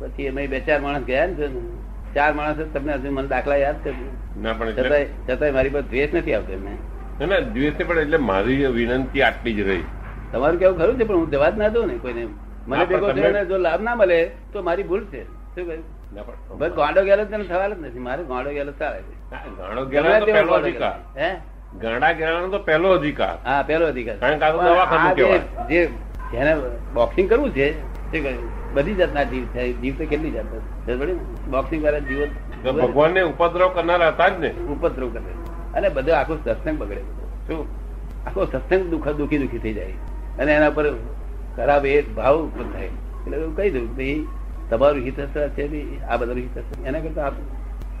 પછી અમે બે ચાર માણસ ગયા ને ચાર માણસ તમને હજુ મને દાખલા યાદ કરજો ના પણ છતાંય છતાંય મારી પર દ્વેષ નથી આવતો એમને. ના, ના દિવસે પણ એટલે મારી વિનંતી આટલી જ રહી. તમારું કેવું ખરું છે પણ હું જવા જ ના દઉં ને કોઈને. મને ભેગો થઈને જો લાભ ના મળે તો મારી ભૂલ છે. શું કહ્યું? ગાંડો ગેલો તને થવાનો જ નથી. મારે ગાંડો ગેલો ચાલે છે. ગાંડો ગેલાનો તો પહેલો અધિકાર. હે? ગાંડા ગેલાનો તો પહેલો અધિકાર. હા પહેલો અધિકાર. કારણ કે આ તો દવાખાનું જે- કહેવાય. જે જેને બોક્સિંગ કરવું છે? બધી જાતના જીવ છે. જીવ તો કેટલી જાત બોક્સિંગ વાળા જીવો ભગવાન ને ઉપદ્રવ કરનારા હતા જ ને. ઉપદ્રવ કરે. અને બધો આખો સત્સંગ બગડે. શું? આખો સત્સંગ દુઃખ દુઃખી દુઃખી થઈ જાય. અને એના પર ખરાબ એ ભાવ ઉત્પન્ન થાય. એટલે હું કહી દઉં ભાઈ તમારું હિત હશે છે આ બધાનું હિત હશે? એના કરતા આપ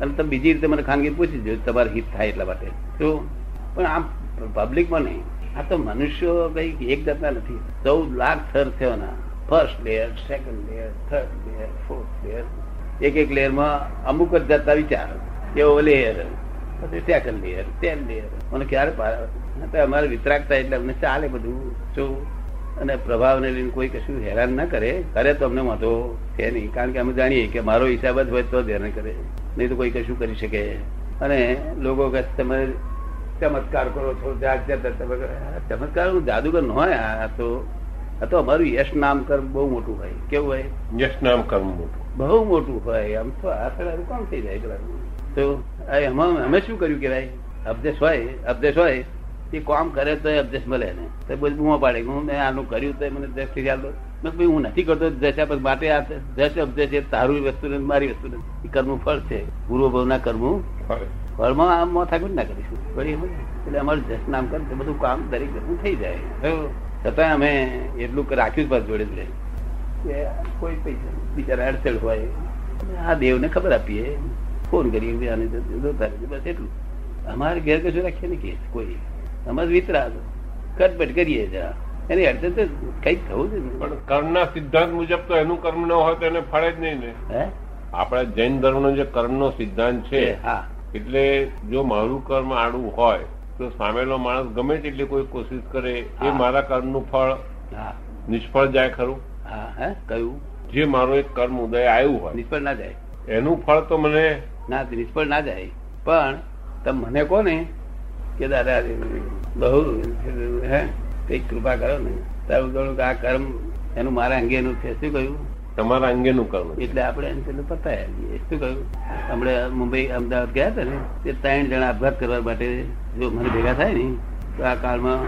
અને તમે બીજી રીતે મને ખાનગી પૂછી જો તમારું હિત થાય એટલા માટે. શું? પણ આમ પબ્લિકમાં નહીં. આ તો મનુષ્યો કઈ એક જાતના નથી. ચૌદ લાખ થર થયોના first layer second layer third layer fourth layer એક એક લેયરમાં અમુક જ જતા વિચાર. એવો લેયર પછી સેકન્ડ લેયર ટેન લેયર મને ક્યારે પાર અમારે વિતરાગતા એટલે અમને ચાલે બધું. શું અને પ્રભાવને લઈને કોઈ કશું હેરાન ના કરે કરે તો અમને વાંધો છે નહીં. કારણ કે અમે જાણીએ કે મારો હિસાબ જ હોય તો જ કરે. નહીં તો કોઈ કશું કરી શકે. અને લોકો કહે તમે ચમત્કાર કરો છો જાત જાત ચમત્કાર જાદુગર ન હોય આ તો તો અમારું યશ નામ કર્મ બહુ મોટું હોય. કેવું હોય? યશ નામ કર્મ મોટું. બહુ મોટું હોય. આમ તો આ પેલા કોણ થઈ જાય પેલા તો એમાં અમે શું કર્યું કેવાય અભદેશ હોય અપદેશ હોય. એ કામ કરે તો અભદેશ મળે ને. તો બધું બૂમો પાડે હું મેં આનું કર્યું તો મને દસથી ચાલો મેં ભાઈ હું નથી કરતો દશા પર માટે આ દશ અભદેશ એ તારું વસ્તુ ને મારી વસ્તુ ને. એ કર્મનું ફળ છે. પૂર્વ કર્મું. ફળમાં આમ માથાકૂટ ના કરીશું. એટલે અમારું જસ નામ કરે બધું કામ દરેક જણનું થઈ જાય. છતાંય અમે એટલું રાખ્યું જ જોડે જોડે. કે કોઈ પૈસા બિચારા અડચણ હોય. આ દેવને ખબર આપીએ. ફોન કરીએ આને જોતા બસ એટલું. અમારે ઘેર કશું રાખીએ ને કે કોઈ. અમારે વિતરા કટપટ કરીએ જરા એની અડચણ તો કંઈક થવું જ. પણ કર્મના સિદ્ધાંત મુજબ તો એનું કર્મ ન હોય તો એને ફળે જ નહીં ને. હે? આપણા જૈન ધર્મનો જે કર્મનો સિદ્ધાંત છે હા. એટલે જો મારું કર્મ આડું હોય તો સામેલો માણસ ગમે તેટલી કોઈ કોશિશ કરે એ મારા કર્મનું ફળ નિષ્ફળ જાય ખરું? હા હે? કયું? જે મારો એક કર્મ ઉદય આવ્યું હોય. નિષ્ફળ ના જાય. એનું ફળ તો મને ના નિષ્ફળ ના જાય. પણ તમે મને કહો ને કે દાદા બહુ હે? કઈ કૃપા કરો ને. તારું આ કર્મ એનું મારા અંગેનું છે. શું કહ્યું? તમારા અંગેનું કર્મ એટલે આપણે એમ પેલું પતાય શું કહ્યું? આપણે મુંબઈ અમદાવાદ ગયા હતા ને તે ત્રણ જણા આપઘાત કરવા માટે જો મને ભેગા થાય ને તો આ કાળમાં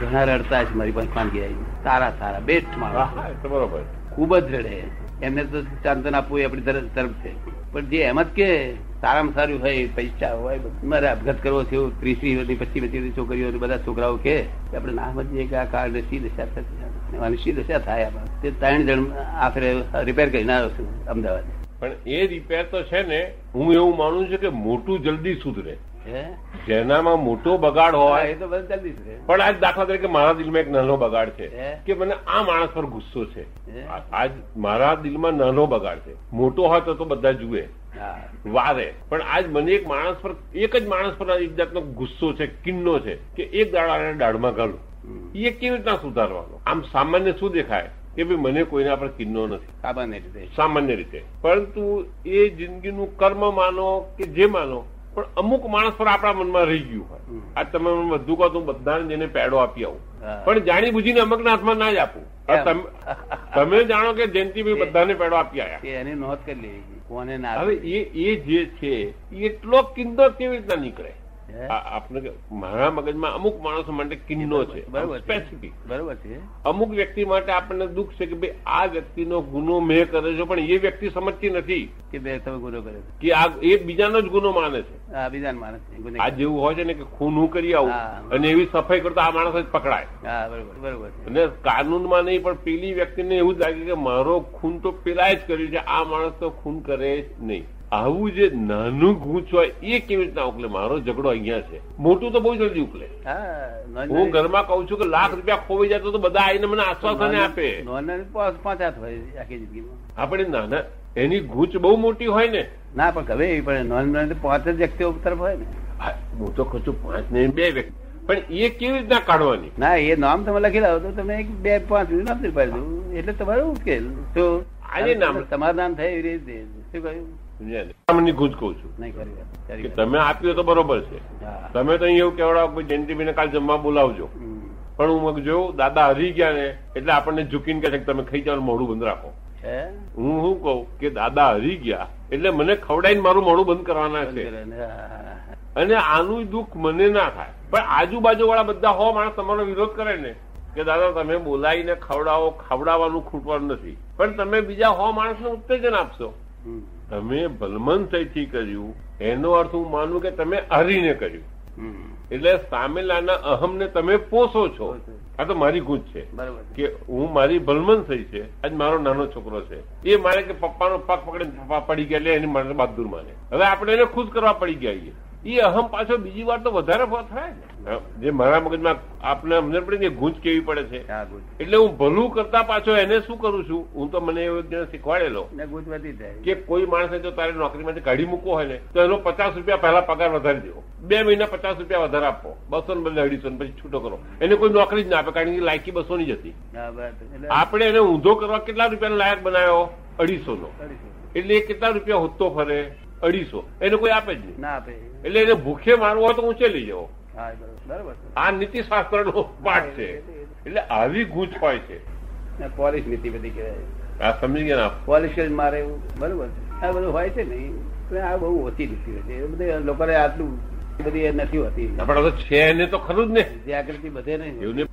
ઘણા રડતા છે મારી પાસે ખાનગી આવી સારા સારા બેસ્ટ માણસ બરોબર. ખૂબ જ રડે. એમને તો ચાંદન આપવું એ આપણી તરફ તરફ છે. પણ જે એમ જ કે સારામાં સારું હોય પૈસા હોય મારે આપઘાત કરવો એવું ત્રીસ ત્રીસ વર્ષની પચીસ પચીસ છોકરીઓ બધા છોકરાઓ કે આપણે ના સમજીએ કે આ કાળ શી દશા થતી શી દશા થાય તે ત્રણ જણ આખરે રિપેર કરીને આવ્યો છું અમદાવાદ પણ એ રિપેર તો છે ને હું એવું માનું છું કે મોટું જલ્દી સુધરે જેનામાં મોટો બગાડ હોય. એ તો જલ્દી છે પણ આજ દાખલા તરીકે મારા દિલમાં એક નાનો બગાડ છે કે મને આ માણસ પર ગુસ્સો છે. આજ મારા દિલમાં નાનો બગાડ છે. મોટો હોય તો તો બધા જુએ. વારે. પણ આજ મને એક માણસ પર એક જ માણસ પર એક જાતનો ગુસ્સો છે કિન્નો છે કે એક દાડા એને દાઢમાં ગાલું એ કેવી રીતના સુધારવાનો? આમ સામાન્ય શું દેખાય? કે ભાઈ મને કોઈના પર કિન્નો નથી. સામાન્ય રીતે. સામાન્ય રીતે. પરંતુ એ જિંદગીનું કર્મ માનો કે જે માનો પણ અમુક માણસ પર આપણા મનમાં રહી ગયું હોય. આ તમે મને બધું કહો તો હું બધાને જઈને પેડો આપી આવું. પણ જાણી બુજીને અમુકના હાથમાં ના જ આપું. તમે જાણો કે જયંતિભાઈ બધાને પેડો આપી આવ્યા એની નોંધ કરી લેવી કોને ના હવે એ એ જે છે એટલો કિંદો કેવી રીતના નીકળે? આપણે મારા મગજમાં અમુક માણસો માટે કિન્નો છે સ્પેસિફિક બરોબર છે. અમુક વ્યક્તિ માટે આપણને દુઃખ છે કે ભાઈ આ વ્યક્તિનો ગુનો મેં કર્યો છે પણ એ વ્યક્તિ સમજતી નથી કે બે તમે ગુનો કર્યો કે આ એ બીજાનો જ ગુનો માને છે. આ બીજાનો માને છે આ જેવું હોય છે ને કે ખૂન હું કરી આવું અને એવી સફાઈ કરતો આ માણસ જ પકડાય. હા બરોબર બરોબર અને કાનૂનમાં નહીં પણ પેલી વ્યક્તિને એવું જ લાગે કે મારો ખૂન તો પેલા જ કર્યું છે આ માણસ તો ખૂન કરે જ નહીં. આવું જે નાનું ગૂંચ હોય એ કેવી રીતના ઉકલે? મારો ઝઘડો અહીંયા છે. મોટું તો બહુ જલ્દી ઉકલે. હા હું ઘરમાં કઉ છું કે લાખ રૂપિયા ખોવાઈ જાય તો બધા આવીને મને આશ્વાસન આપે. આપણે નાના એની ગૂંચ બહુ મોટી હોય ને ના પણ હવે એવી પણ નોન નોન પાંચ જ વ્યક્તિઓ તરફ હોય ને. હું તો ખુશું પાંચ ને બે વ્યક્તિ પણ એ કેવી રીતના કાઢવાની? ના એ નામ તમે લખી લાવો તો તમે એક બે પાંચ નામ પાડી દઉં એટલે તમારું ઉકેલ. તો આજે નામ સમાધાન થાય એવી રીતે. શું કહ્યું? સમજ્યા ને? કહું છું નહીં કરી વાત, કરી કે તમે આપ્યો તો બરોબર છે. તમે તો એવું કેવડાવો જયંતિભાઈ ને કાલ જમવા બોલાવજો. પણ હું જોઉં દાદા હરી ગયા ને એટલે આપણને ઝૂકીને કહે છે કે તમે ખાઈ જાવ મોઢું બંધ રાખો. હું? શું કહું કે દાદા હરી ગયા એટલે મને ખવડાવીને મારું મોઢું બંધ કરવાના છે. અને આનું દુઃખ મને ના થાય. પણ આજુબાજુ વાળા બધા હો માણસ તમારો વિરોધ કરે ને કે દાદા તમે બોલાવીને ખવડાવો ખવડાવવાનું ખૂટવાનું નથી. પણ તમે બીજા હો માણસને ઉત્તેજન આપશો. તમે ભલમનથઈથી કર્યું. એનો અર્થ હું માનું કે તમે હરીને કર્યું. એટલે સામેલાના અહમને તમે પોષો છો. આ તો મારી ગુજ છે. કે હું મારી ભલમન થઈ છે. આજ મારો નાનો છોકરો છે. એ મારે કે પપ્પાનો પગ પકડીને પડી ગયા એટલે એની મારે બહાદુર માને. હવે આપણે એને ખુશ કરવા પડી ગયા છીએ. એ અહમ પાછો બીજી વાર તો વધારે થાય ને. જે મારા મગજમાં આપને અમને પડે કે ગૂંચ કેવી પડે છે એટલે હું ભલું કરતા પાછો એને શું કરું છું? હું તો મને એવું જણ શીખવાડેલો ગુંજ વધી જાય. કે કોઈ માણસે જો તારે નોકરીમાંથી કાઢી મૂકવો હોય ને તો એનો પચાસ રૂપિયા પહેલા પગાર વધારી દેવો. બે મહિના પચાસ રૂપિયા વધારે આપો. બસો ને બદલે અઢીસો ને પછી છૂટો કરો. એને કોઈ નોકરી જ ના આપે કારણ કે લાયકી બસો ની જ હતી. હા બસ એટલે આપણે એને ઊંધો કરવા કેટલા રૂપિયાનો લાયક બનાવ્યો? અઢીસો નો. એટલે એ કેટલા રૂપિયા હોતો ફરે? અઢીસો. એને કોઈ આપે જ નહીં. ના આપે. એટલે એને ભૂખે મારવો હોય તો ઊંચે લઈ જવો આ આ નીતિશાસ્ત્રનો પાઠ છે. એટલે આવી ગૂંચ હોય છે. ને પોલિશ નીતિ બધી કહેવાય. આ સમજી ગયા પોલિશ જ મારે એવું બરોબર છે. આ બધું હોય છે ને આ બહુ ઓછી નીતિ હોય છે. એ બધે લોકોને આટલું બધી નથી હોતી. આપણે તો છે એને તો ખરું જ ને. જાગૃતિ બધે નહીં એવું નહીં